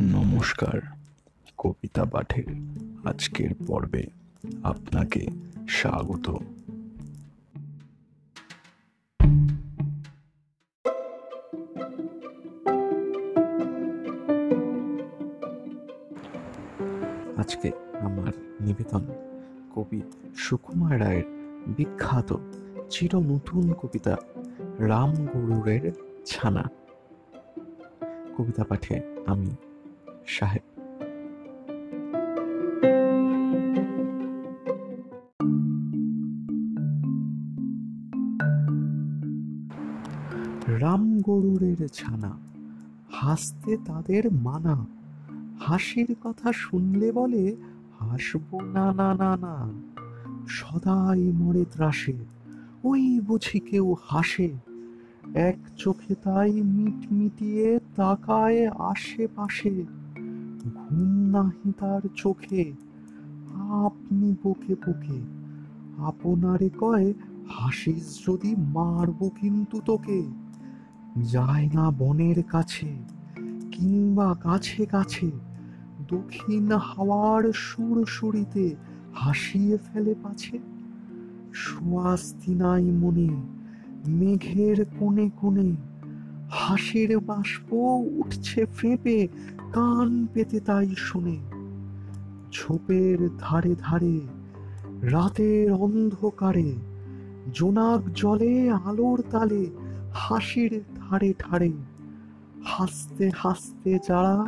নমস্কার, কবিতা পাঠের আজকের পর্বে আপনাকে স্বাগত। আজকে আমার নিবেদন কবি সুকুমার রায়ের বিখ্যাত চির নতুন কবিতা রাম গরুরের ছানা। কবিতা পাঠে আমি সাহেব। রাম গরুরের ছানা, হাসতে তাদের মানা। হাসির কথা শুনলে বলে, হাসবো না না না না। সদাই মরে ত্রাসে, ওই বুঝি কেউ হাসে। এক চোখে তাই মিট মিটিয়ে তাকায় আশেপাশে। ঘুম নাহি তার চোখে, আপনি বুকে বুকে, আপনারে কয় হাসিস যদি মারবো কিন্তু তোকে। যায় না বনের কাছে, কিংবা কাছে কাছে, দক্ষিণ হাওয়ার সুর সুরিতে হাসিয়ে ফেলে পাছে। সুয়াস্তি নাই মনে, মেঘের কোণে কোণে হাসির বাষ্প উঠছে ফেঁপে, কান পেতে তাই শুনে। ঝোপের ধারে ধারে, রাতের অন্ধকারে, জোনাক জলে আলোর তালে, হাসির ধারে ধারে। হাসতে হাসতে যারা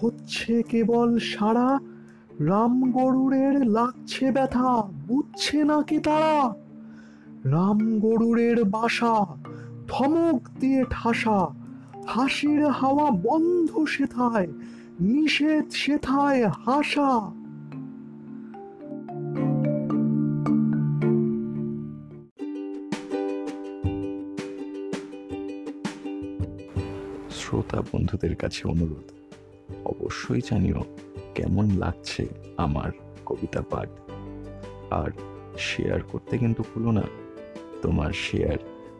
হচ্ছে কেবল সারা, রাম গরুরের লাগছে ব্যথা, বুঝছে নাকি তারা? রাম গরুরের বাসা ধমক দিয়ে ঠাসা, হাসির হাওয়া বন্ধ সেথায়, নিষেধ সেথায় হাসা। শ্রোতা বন্ধুদের কাছে অনুরোধ, অবশ্যই জানিও কেমন লাগছে আমার কবিতা পাঠ। আর শেয়ার করতে কিন্তু ভুলো না, তোমার শেয়ার